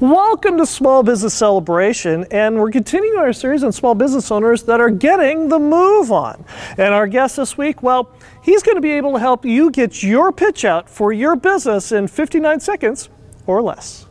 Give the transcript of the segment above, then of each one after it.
Welcome to Small Business Celebration, and we're continuing our series on small business owners that are getting the move on. And our guest this week, well, he's going to be able to help you get your pitch out for your business in 59 seconds or less.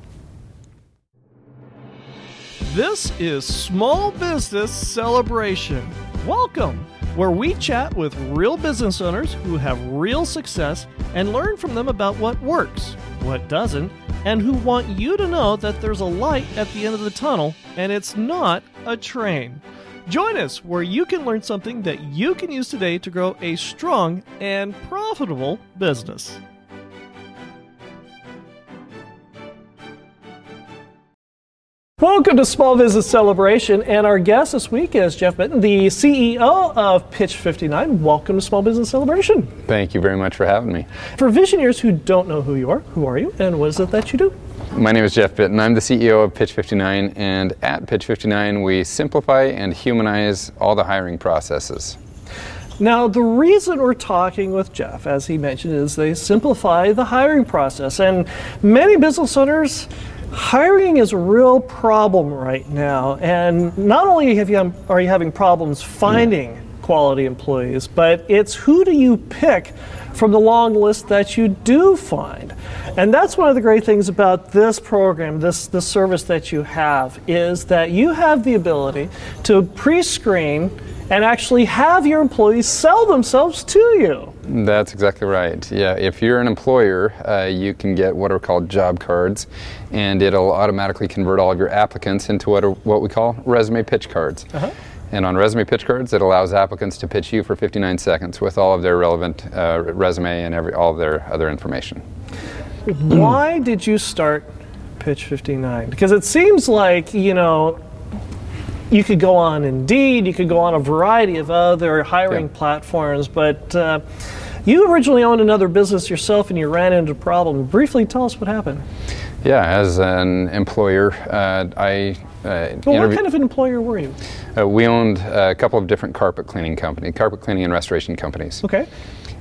This is Small Business Celebration. Welcome, where we chat with real business owners who have real success and learn from them about what works, what doesn't, and who want you to know that there's a light at the end of the tunnel and it's not a train. Join us where you can learn something that you can use today to grow a strong and profitable business. Welcome to Small Business Celebration, and our guest this week is Jeff Bitton, the CEO of Pitch 59. Welcome to Small Business Celebration. Thank you very much for having me. For visioneers who don't know who you are, who are you, and what is it that you do? My name is Jeff Bitton. I'm the CEO of Pitch 59, and at Pitch 59, we simplify and humanize all the hiring processes. Now, the reason we're talking with Jeff, as he mentioned, is they simplify the hiring process. And many business owners hiring is a real problem right now. And not only you, are you having problems finding quality employees, but it's who do you pick from the long list that you do find. And that's one of the great things about this program, this, this service that you have, is that you have the ability to pre screen and actually have your employees sell themselves to you. That's exactly right. Yeah, if you're an employer, uh, you can get what are called job cards, and it'll automatically convert all of your applicants into what, are, what we call resume pitch cards. Uh-huh. And on resume pitch cards, it allows applicants to pitch you for 59 seconds with all of their relevant uh, resume and every, all of their other information. Why did you start Pitch 59? Because it seems like, you know, you could go on Indeed, you could go on a variety of other hiring yeah. platforms, but uh, you originally owned another business yourself and you ran into a problem. Briefly tell us what happened. Yeah, as an employer, uh, I. Uh, well, what kind of an employer were you? Uh, we owned a couple of different carpet cleaning companies, carpet cleaning and restoration companies. Okay.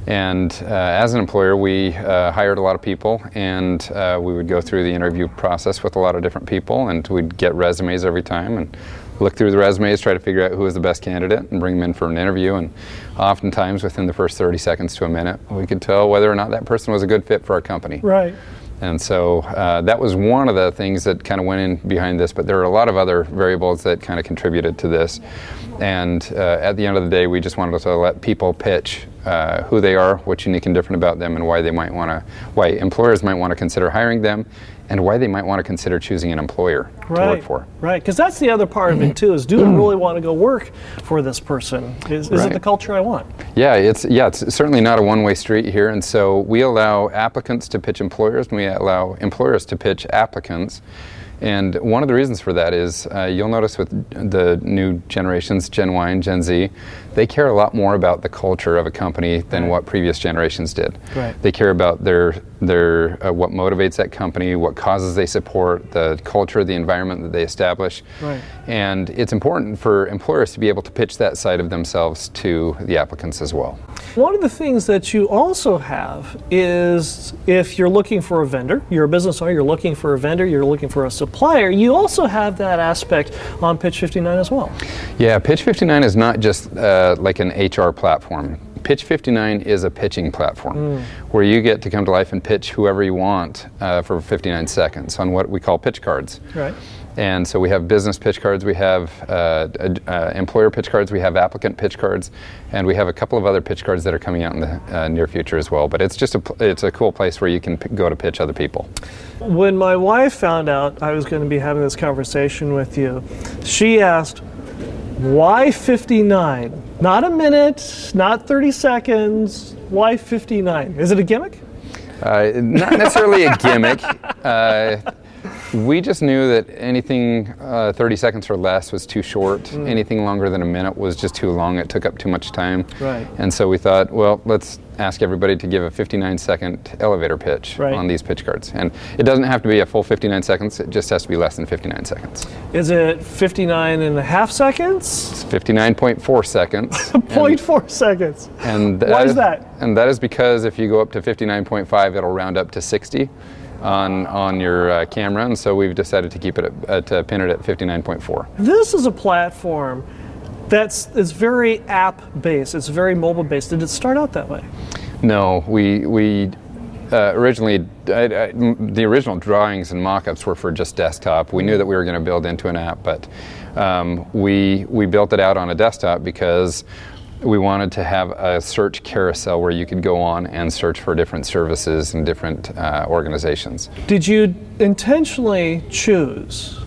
And uh, as an employer, we uh, hired a lot of people, and uh, we would go through the interview process with a lot of different people, and we'd get resumes every time, and look through the resumes, try to figure out who was the best candidate, and bring them in for an interview. And oftentimes, within the first 30 seconds to a minute, we could tell whether or not that person was a good fit for our company. Right. And so uh, that was one of the things that kind of went in behind this, but there are a lot of other variables that kind of contributed to this. And uh, at the end of the day, we just wanted to let people pitch uh, who they are, what's unique and different about them, and why they might want to, why employers might want to consider hiring them, and why they might want to consider choosing an employer right, to work for. Right, because that's the other part of it too. Is do I really want to go work for this person? Is, is right. it the culture I want? Yeah, it's yeah, it's certainly not a one-way street here, and so we allow applicants to pitch employers, and we allow employers to pitch applicants. And one of the reasons for that is uh, you'll notice with the new generations, Gen Y and Gen Z, they care a lot more about the culture of a company than right. what previous generations did. Right. They care about their their uh, what motivates that company, what causes they support, the culture, the environment that they establish. Right. And it's important for employers to be able to pitch that side of themselves to the applicants as well. One of the things that you also have is if you're looking for a vendor, you're a business owner, you're looking for a vendor, you're looking for a supplier, you also have that aspect on Pitch 59 as well. Yeah, Pitch 59 is not just uh, like an HR platform. Pitch 59 is a pitching platform mm. where you get to come to life and pitch whoever you want uh, for 59 seconds on what we call pitch cards. Right. And so we have business pitch cards, we have uh, uh, employer pitch cards, we have applicant pitch cards, and we have a couple of other pitch cards that are coming out in the uh, near future as well. But it's just a it's a cool place where you can p- go to pitch other people. When my wife found out I was going to be having this conversation with you, she asked, "Why 59? Not a minute, not 30 seconds. Why 59? Is it a gimmick?" Uh, not necessarily a gimmick. Uh, we just knew that anything uh, 30 seconds or less was too short. Mm. Anything longer than a minute was just too long. It took up too much time. Right. And so we thought, well, let's ask everybody to give a 59 second elevator pitch right. on these pitch cards. And it doesn't have to be a full 59 seconds, it just has to be less than 59 seconds. Is it 59 and a half seconds? It's 59.4 seconds. 0.4 seconds. And why is that? And that is because if you go up to 59.5, it'll round up to 60 on on your uh, camera, and so we've decided to keep it at, uh, to pin it at 59.4. This is a platform that's is very app based. It's very mobile based. Did it start out that way? No, we we uh, originally I, I, the original drawings and mock-ups were for just desktop. We knew that we were going to build into an app, but um, we we built it out on a desktop because we wanted to have a search carousel where you could go on and search for different services and different uh, organizations. Did you intentionally choose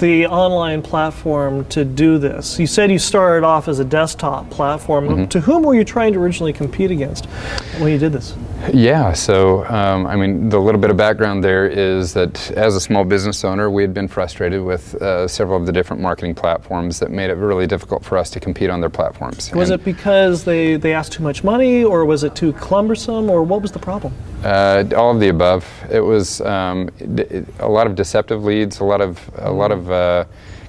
the online platform to do this? You said you started off as a desktop platform. Mm-hmm. To whom were you trying to originally compete against when you did this? Yeah, so um, I mean, the little bit of background there is that as a small business owner, we had been frustrated with uh, several of the different marketing platforms that made it really difficult for us to compete on their platforms. Was and it because they, they asked too much money, or was it too cumbersome, or what was the problem? Uh, all of the above. It was um, a lot of deceptive leads, a lot of a lot of uh,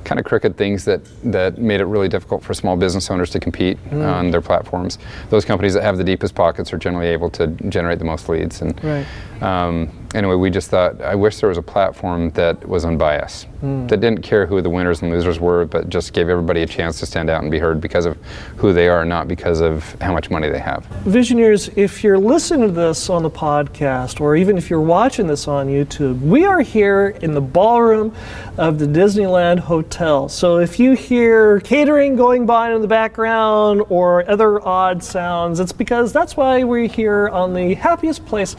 kind of crooked things that, that made it really difficult for small business owners to compete mm. on their platforms. Those companies that have the deepest pockets are generally able to generate the most leads. And right. um, anyway, we just thought, I wish there was a platform that was unbiased, mm. that didn't care who the winners and losers were, but just gave everybody a chance to stand out and be heard because of who they are, not because of how much money they have. Visioneers, if you're listening to this on the podcast, or even if you're watching this on YouTube, we are here in the ballroom of the Disneyland Hotel. So if you hear catering going by in the background or other odd sounds, it's because that's why we're here on the happiest place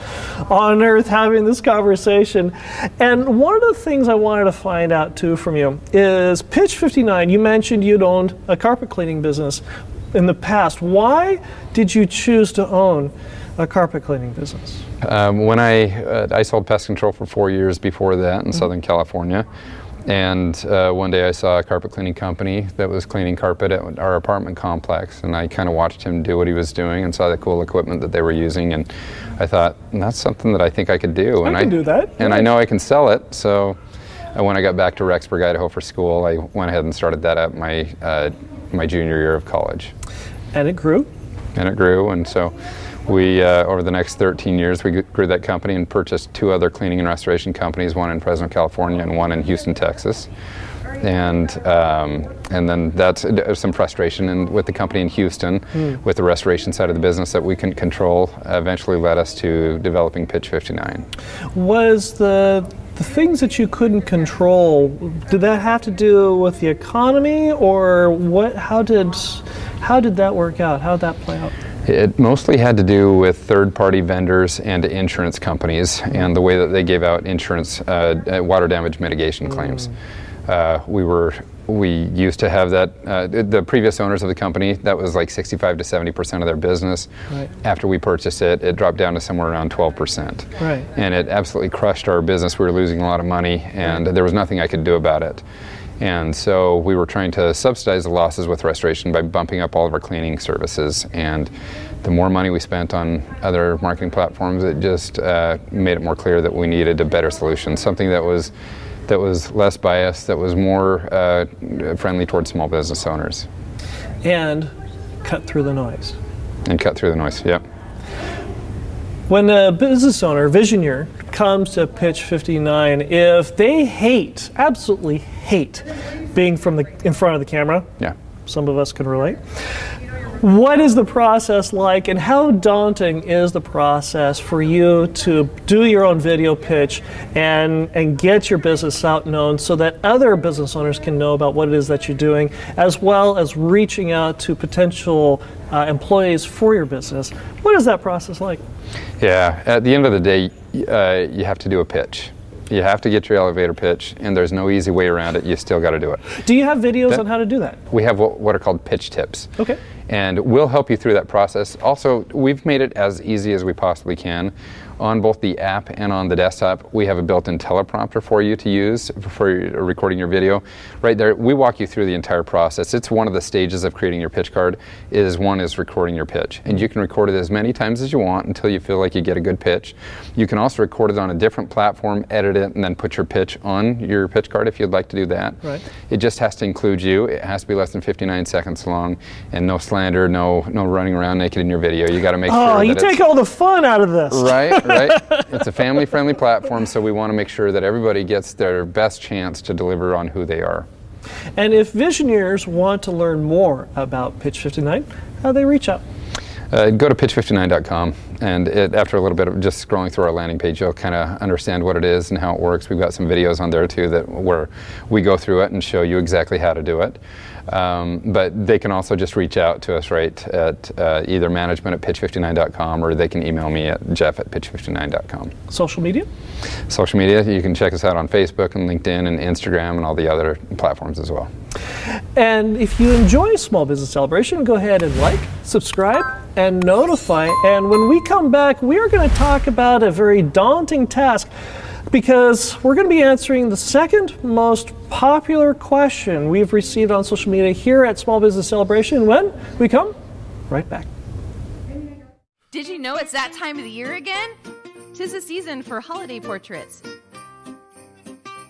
on earth having this conversation. And one of the things I wanted to find out too from you is Pitch 59. You mentioned you'd owned a carpet cleaning business in the past. Why did you choose to own a carpet cleaning business? Um, when I uh, I sold pest control for four years before that in mm-hmm. Southern California. And uh, one day I saw a carpet cleaning company that was cleaning carpet at our apartment complex, and I kind of watched him do what he was doing and saw the cool equipment that they were using, and I thought that's something that I think I could do. I and can I, do that. And I know I can sell it. So uh, when I got back to Rexburg, Idaho for school, I went ahead and started that up my uh, my junior year of college. And it grew. And it grew, and so we, uh, over the next 13 years, we grew that company and purchased two other cleaning and restoration companies, one in Fresno, California, and one in Houston, Texas. And um, and then that's uh, some frustration and with the company in Houston, mm. with the restoration side of the business that we can control, eventually led us to developing Pitch 59. Was the the things that you couldn't control did that have to do with the economy or what? How did how did that work out? How did that play out? It mostly had to do with third party vendors and insurance companies and the way that they gave out insurance uh, uh water damage mitigation claims. Mm. Uh, we were we used to have that uh, the previous owners of the company that was like 65 to 70 percent of their business right. after we purchased it it dropped down to somewhere around 12 percent right. and it absolutely crushed our business we were losing a lot of money and there was nothing i could do about it and so we were trying to subsidize the losses with restoration by bumping up all of our cleaning services. And the more money we spent on other marketing platforms, it just uh, made it more clear that we needed a better solution, something that was that was less biased, that was more uh, friendly towards small business owners. And cut through the noise. And cut through the noise, yep. When a business owner, visioneer, comes to pitch 59, if they hate, absolutely hate being from the in front of the camera, yeah, some of us can relate. What is the process like, and how daunting is the process for you to do your own video pitch and, and get your business out known so that other business owners can know about what it is that you're doing, as well as reaching out to potential uh, employees for your business? What is that process like? Yeah, at the end of the day, uh, you have to do a pitch. You have to get your elevator pitch, and there's no easy way around it. You still got to do it. Do you have videos that, on how to do that? We have what, what are called pitch tips. Okay and we'll help you through that process. Also, we've made it as easy as we possibly can on both the app and on the desktop, we have a built-in teleprompter for you to use for recording your video. Right there, we walk you through the entire process. It's one of the stages of creating your pitch card. Is one is recording your pitch, and you can record it as many times as you want until you feel like you get a good pitch. You can also record it on a different platform, edit it, and then put your pitch on your pitch card if you'd like to do that. Right. It just has to include you. It has to be less than 59 seconds long, and no slander, no no running around naked in your video. You got to make oh, sure. Oh, you take all the fun out of this. Right. right? It's a family friendly platform, so we want to make sure that everybody gets their best chance to deliver on who they are. And if visioneers want to learn more about Pitch 59, how do they reach out? Uh, go to pitch59.com, and it, after a little bit of just scrolling through our landing page, you'll kind of understand what it is and how it works. We've got some videos on there too that where we go through it and show you exactly how to do it. Um, but they can also just reach out to us right at uh, either management at pitch59.com or they can email me at jeff at pitch59.com. Social media? Social media, you can check us out on Facebook and LinkedIn and Instagram and all the other platforms as well. And if you enjoy Small Business Celebration, go ahead and like, subscribe, and notify. And when we come back, we are going to talk about a very daunting task because we're going to be answering the second most popular question we've received on social media here at Small Business Celebration when we come right back. Did you know it's that time of the year again? Tis the season for holiday portraits.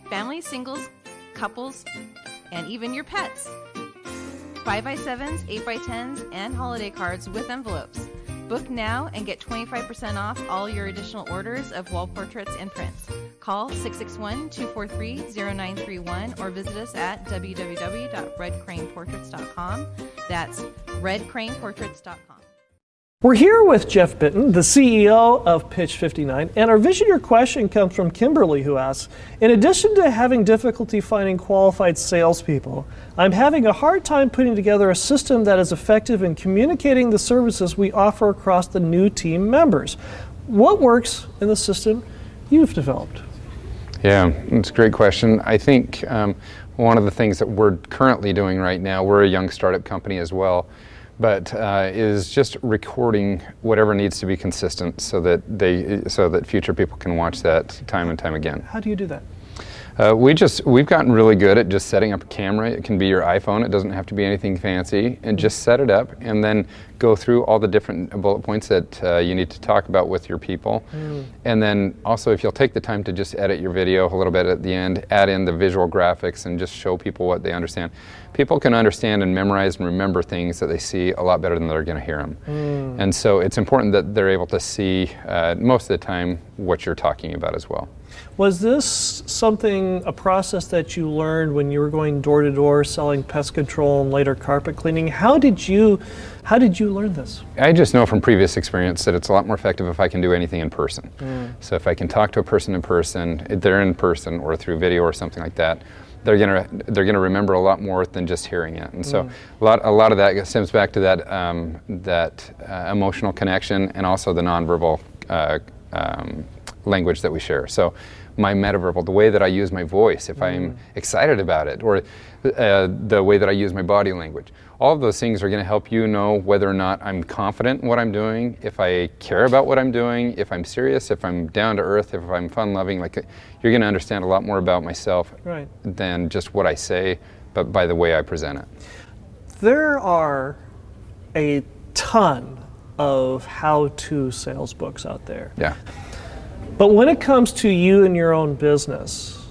Families, singles, couples, and even your pets. 5x7s, 8x10s, and holiday cards with envelopes. Book now and get 25% off all your additional orders of wall portraits and prints. Call 661 243 0931 or visit us at www.redcraneportraits.com. That's redcraneportraits.com. We're here with Jeff Bitton, the CEO of Pitch 59, and our visioneer question comes from Kimberly, who asks In addition to having difficulty finding qualified salespeople, I'm having a hard time putting together a system that is effective in communicating the services we offer across the new team members. What works in the system you've developed? Yeah, it's a great question. I think um, one of the things that we're currently doing right now, we're a young startup company as well but uh, is just recording whatever needs to be consistent so that they so that future people can watch that time and time again. How do you do that? Uh, we just we've gotten really good at just setting up a camera. It can be your iPhone. It doesn't have to be anything fancy, and just set it up, and then go through all the different bullet points that uh, you need to talk about with your people. Mm. And then also, if you'll take the time to just edit your video a little bit at the end, add in the visual graphics, and just show people what they understand. People can understand and memorize and remember things that they see a lot better than they're going to hear them. Mm. And so it's important that they're able to see uh, most of the time what you're talking about as well. Was this something, a process that you learned when you were going door to door selling pest control and later carpet cleaning? How did you, how did you learn this? I just know from previous experience that it's a lot more effective if I can do anything in person. Mm. So if I can talk to a person in person, they're in person or through video or something like that, they're gonna they're gonna remember a lot more than just hearing it. And so mm. a lot a lot of that stems back to that um, that uh, emotional connection and also the nonverbal uh, um, language that we share. So my metaverbal, the way that I use my voice, if mm. I'm excited about it, or uh, the way that I use my body language. All of those things are going to help you know whether or not I'm confident in what I'm doing, if I care about what I'm doing, if I'm serious, if I'm down to earth, if I'm fun loving. Like you're going to understand a lot more about myself right. than just what I say, but by the way I present it. There are a ton of how to sales books out there. Yeah. But when it comes to you and your own business,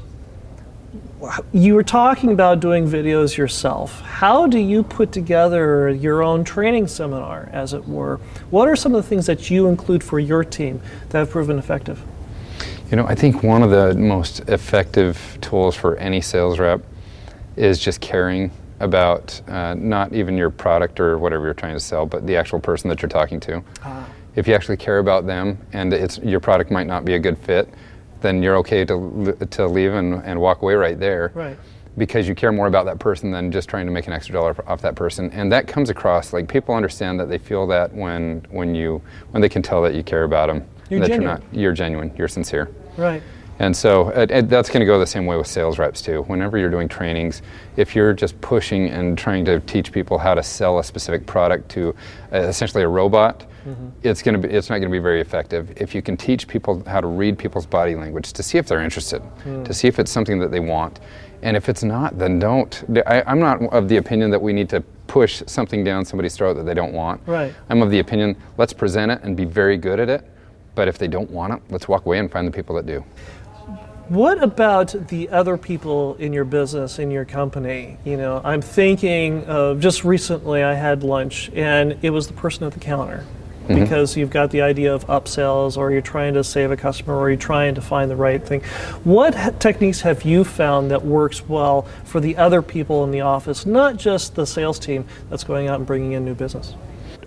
you were talking about doing videos yourself. How do you put together your own training seminar, as it were? What are some of the things that you include for your team that have proven effective? You know, I think one of the most effective tools for any sales rep is just caring about uh, not even your product or whatever you're trying to sell, but the actual person that you're talking to. Ah if you actually care about them and it's your product might not be a good fit, then you're okay to to leave and, and walk away right there. Right. Because you care more about that person than just trying to make an extra dollar off that person, and that comes across. Like people understand that they feel that when when you when they can tell that you care about them, you're that genuine. you're not you're genuine, you're sincere. Right. And so it, it, that's going to go the same way with sales reps too. Whenever you're doing trainings, if you're just pushing and trying to teach people how to sell a specific product to uh, essentially a robot, mm-hmm. it's going to be it's not going to be very effective. If you can teach people how to read people's body language to see if they're interested, mm. to see if it's something that they want, and if it's not, then don't. I, I'm not of the opinion that we need to push something down somebody's throat that they don't want. Right. I'm of the opinion let's present it and be very good at it. But if they don't want it, let's walk away and find the people that do. What about the other people in your business, in your company? You know, I'm thinking of just recently I had lunch and it was the person at the counter. Mm-hmm. because you've got the idea of upsells or you're trying to save a customer or you're trying to find the right thing. What techniques have you found that works well for the other people in the office, not just the sales team that's going out and bringing in new business?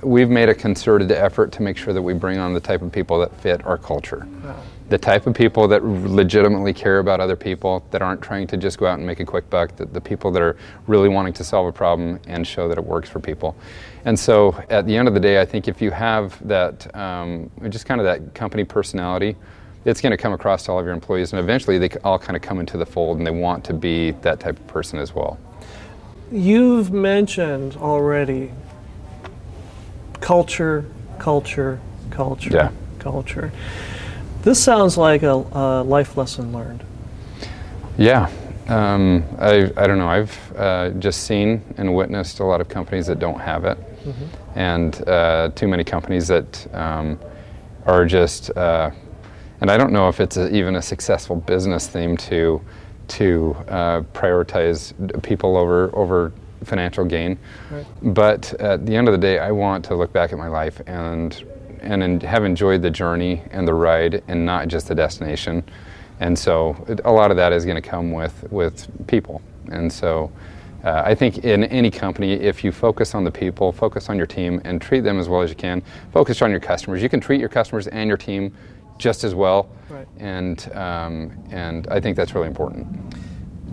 We've made a concerted effort to make sure that we bring on the type of people that fit our culture. The type of people that legitimately care about other people, that aren't trying to just go out and make a quick buck, that the people that are really wanting to solve a problem and show that it works for people. And so at the end of the day, I think if you have that, um, just kind of that company personality, it's going to come across to all of your employees, and eventually they all kind of come into the fold and they want to be that type of person as well. You've mentioned already culture, culture, culture, Yeah. culture. This sounds like a, a life lesson learned. Yeah, um, I, I don't know. I've uh, just seen and witnessed a lot of companies that don't have it, and uh, too many companies that um, are just. Uh, and I don't know if it's a, even a successful business theme to to uh, prioritize people over over financial gain. Right. But at the end of the day, I want to look back at my life and and have enjoyed the journey and the ride, and not just the destination. And so, it, a lot of that is going to come with with people. And so, uh, I think in any company, if you focus on the people, focus on your team, and treat them as well as you can, focus on your customers. You can treat your customers and your team just as well. Right. And um, and I think that's really important.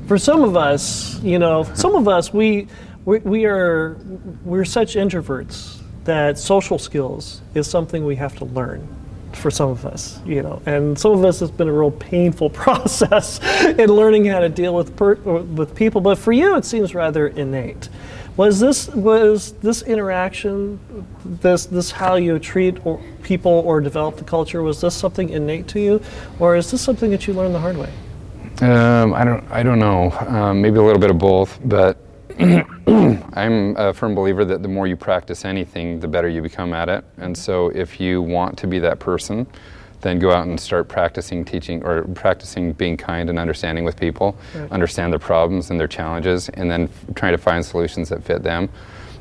For some of us, you know, some of us we we, we are we're such introverts that social skills is something we have to learn for some of us, you know, and some of us it's been a real painful process in learning how to deal with per, with people. But for you, it seems rather innate. Was this was this interaction, this this how you treat or people or develop the culture? Was this something innate to you, or is this something that you learned the hard way? Um, I don't. I don't know. Um, maybe a little bit of both, but I'm a firm believer that the more you practice anything, the better you become at it. And so, if you want to be that person, then go out and start practicing teaching or practicing being kind and understanding with people, Right. understand their problems and their challenges, and then f- trying to find solutions that fit them.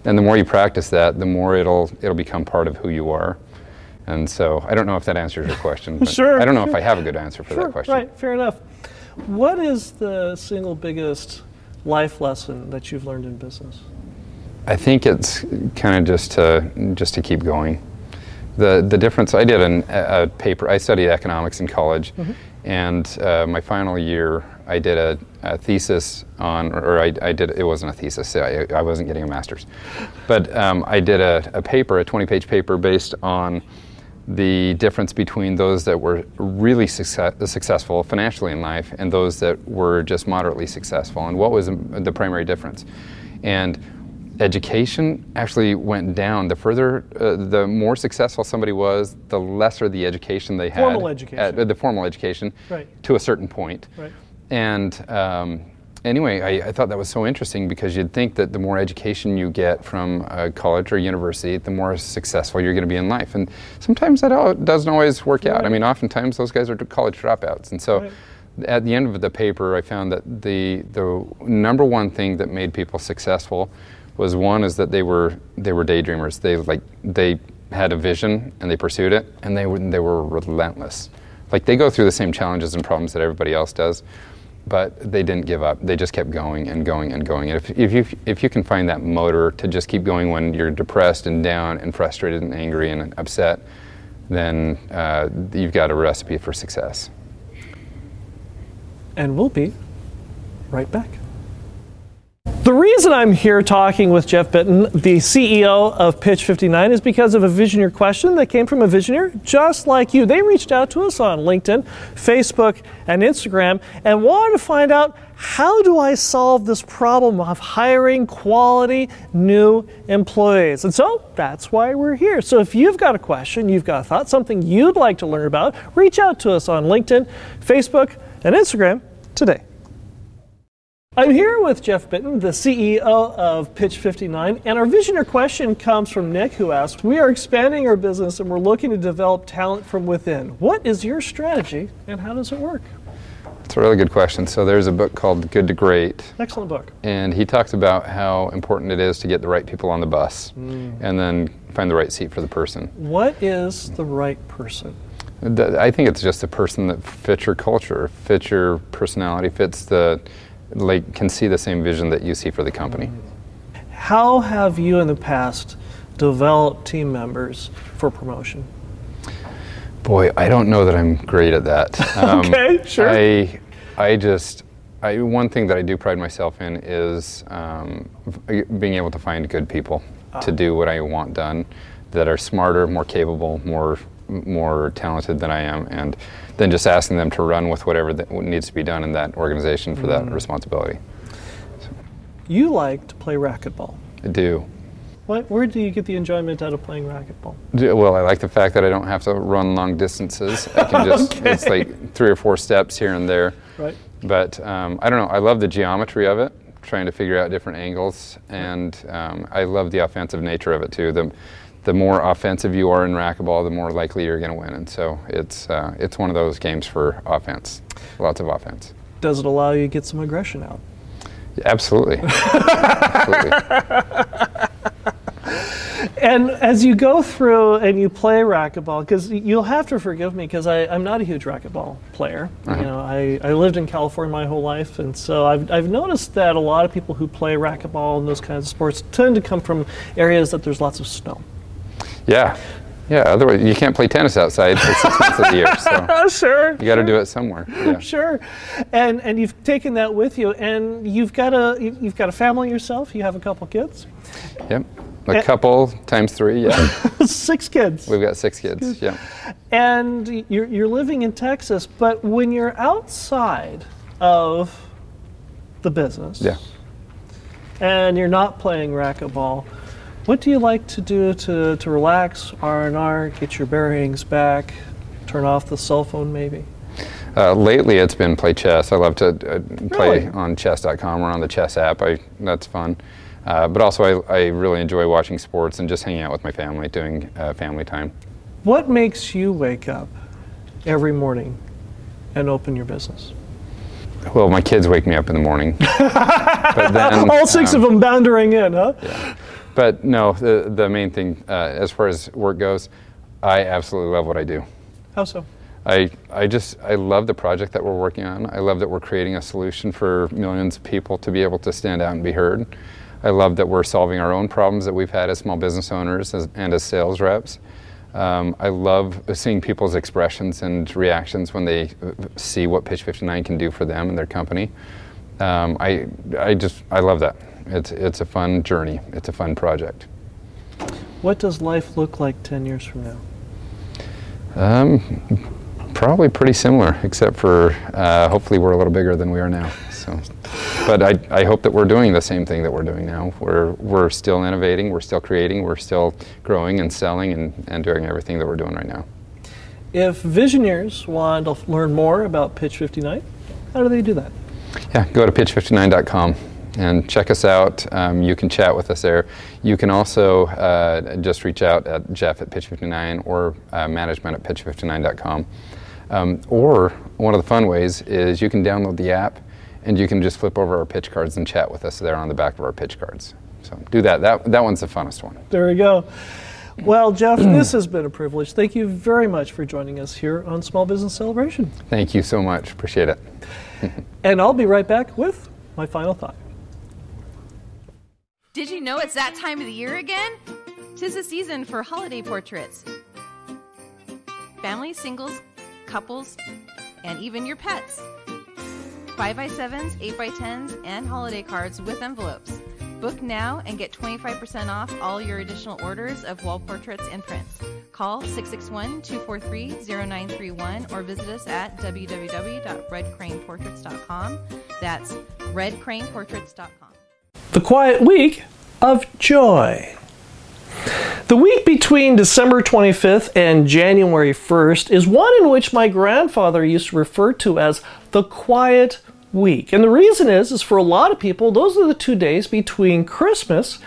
And the more you practice that, the more it'll it'll become part of who you are. And so, I don't know if that answers your question. Sure, I don't know if. I have a good answer for Sure, that question. Right, fair enough. What is the single biggest life lesson that you've learned in business? I think it's kind of just to just to keep going. The the difference. I did an, a, paper. I studied economics in college, and uh, my final year, I did a, a thesis on, or, I, I did. It wasn't a thesis. I, I wasn't getting a master's, but um, I did a, a paper, a 20-page paper based on the difference between those that were really success, successful financially in life and those that were just moderately successful, and what was the primary difference. And education actually went down. The further, uh, the more successful somebody was, the lesser the education they had. Formal education. At, uh, the formal education, Right. to a certain point. Right. And um, anyway, I, I thought that was so interesting because you'd think that the more education you get from a college or university, the more successful you're going to be in life. And sometimes that all, doesn't always work out. I mean, oftentimes those guys are college dropouts. And so Right. at the end of the paper, I found that the, the number one thing that made people successful was one is that they were, they were daydreamers. They, like, they had a vision and they pursued it and they were, they were relentless. Like they go through the same challenges and problems that everybody else does, but they didn't give up. They just kept going and going and going. And if, if, you, if you can find that motor to just keep going when you're depressed and down and frustrated and angry and upset, then uh, you've got a recipe for success. And we'll be right back. The reason I'm here talking with Jeff Bitton, the CEO of Pitch 59, is because of a Visioneer question that came from a Visioneer just like you. They reached out to us on LinkedIn, Facebook, and Instagram and wanted to find out how do I solve this problem of hiring quality new employees? And so that's why we're here. So if you've got a question, you've got a thought, something you'd like to learn about, reach out to us on LinkedIn, Facebook, and Instagram today. I'm here with Jeff Bitton, the CEO of Pitch 59, and our visioneer question comes from Nick, who asked We are expanding our business and we're looking to develop talent from within. What is your strategy and how does it work? It's It's a really good question. So there's a book called Good to Great, Excellent book. and he talks about how important it is to get the right people on the bus, Mm. and then find the right seat for the person. What is the right person? I think it's just a person that fits your culture, fits your personality, fits the like can see the same vision that you see for the company. How have you in the past developed team members for promotion? Boy, I don't know that I'm great at that. Um, Okay, sure. I, I just, I, one thing that I do pride myself in is um, being able to find good people to do what I want done, that are smarter, more capable, more, more talented than I am, and then just asking them to run with whatever that needs to be done in that organization for that responsibility. You like to play racquetball. I do. What, where do you get the enjoyment out of playing racquetball? Well, I like the fact that I don't have to run long distances. I can just, it's like three or four steps here and there. Right. But um, I don't know. I love the geometry of it, trying to figure out different angles, and um, I love the offensive nature of it too. The the more offensive you are in racquetball, the more likely you're going to win. And so it's uh, it's one of those games for offense, lots of offense. Does it allow you to get some aggression out? Absolutely. Absolutely. And as you go through and you play racquetball, because you'll have to forgive me because I'm not a huge racquetball player. You know, I, I lived in California my whole life, and so I've, I've noticed that a lot of people who play racquetball and those kinds of sports tend to come from areas that there's lots of snow. Yeah. Yeah. Otherwise, you can't play tennis outside for six months of the year. So Oh, sure. you got to do it somewhere. Yeah. Sure, and and you've taken that with you, and you've got a you- you've got a family yourself. You have a couple kids, Yep. A couple times three. Yeah. six kids, We've got six kids. Yeah. and you're you're living in Texas. But when you're outside of the business, Yeah. and you're not playing racquetball, what do you like to do to to relax, R and R, get your bearings back, turn off the cell phone, maybe? Uh, lately, it's been play chess. I love to uh, play Really? on chess.com or on the chess app. I, that's fun. Uh, but also, I, I really enjoy watching sports and just hanging out with my family, doing uh, family time. What makes you wake up every morning and open your business? Well, my kids wake me up in the morning. but then, All six um, of them boundary in, huh? But no, the, the main thing, uh, as far as work goes, I absolutely love what I do. How so? I, I just I love the project that we're working on. I love that we're creating a solution for millions of people to be able to stand out and be heard. I love that we're solving our own problems that we've had as small business owners as, and as sales reps. Um, I love seeing people's expressions and reactions when they see what Pitch 59 can do for them and their company. Um, I, I just I love that. It's it's a fun journey. It's a fun project. What does life look like 10 years from now? Um, probably pretty similar, except for uh, hopefully we're a little bigger than we are now. So, but I, I hope that we're doing the same thing that we're doing now. We're we're still innovating, we're still creating, we're still growing and selling and, and doing everything that we're doing right now. If visioneers want to learn more about Pitch 59, how do they do that? Yeah, go to pitch59.com and check us out. Um, you can chat with us there. You can also uh, just reach out at Jeff at Pitch59 or uh, management at pitch59.com. Um, or one of the fun ways is you can download the app and you can just flip over our pitch cards and chat with us there on the back of our pitch cards. So do that. That, that one's the funnest one. There we go. Well, Jeff, this has been a privilege. Thank you very much for joining us here on Small Business Celebration. Thank you so much. Appreciate it. And I'll be right back with my final thought. Did you know it's that time of the year again? Tis the season for holiday portraits. Families, singles, couples, and even your pets. 5x7s, 8x10s, and holiday cards with envelopes. Book now and get 25% off all your additional orders of wall portraits and prints. Call 661 243 0931 or visit us at www.redcraneportraits.com. That's redcraneportraits.com. The quiet week of joy. The week between December 25th and January 1st is one in which my grandfather used to refer to as the quiet week. And the reason is is for a lot of people those are the two days between Christmas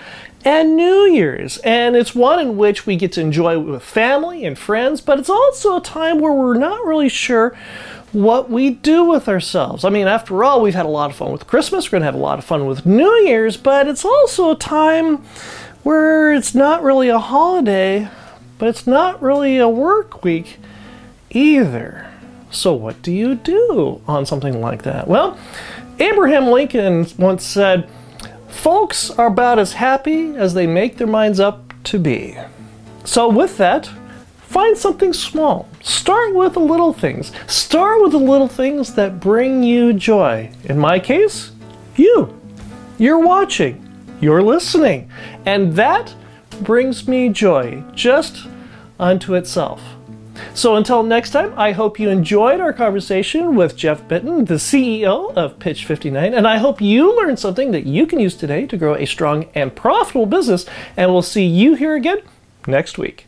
and New Year's. And it's one in which we get to enjoy with family and friends, but it's also a time where we're not really sure what we do with ourselves. I mean, after all, we've had a lot of fun with Christmas, we're going to have a lot of fun with New Year's, but it's also a time where it's not really a holiday, but it's not really a work week either. So, what do you do on something like that? Well, Abraham Lincoln once said, Folks are about as happy as they make their minds up to be. So, with that, find something small. Start with the little things. Start with the little things that bring you joy. In my case, you. You're watching, you're listening, and that brings me joy just unto itself. So until next time, I hope you enjoyed our conversation with Jeff Bitton, the CEO of Pitch 59, and I hope you learned something that you can use today to grow a strong and profitable business, and we'll see you here again next week.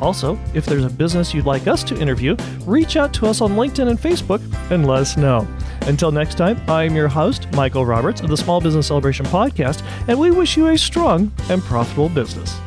Also, if there's a business you'd like us to interview, reach out to us on LinkedIn and Facebook and let us know. Until next time, I am your host, Michael Roberts of the Small Business Celebration Podcast, and we wish you a strong and profitable business.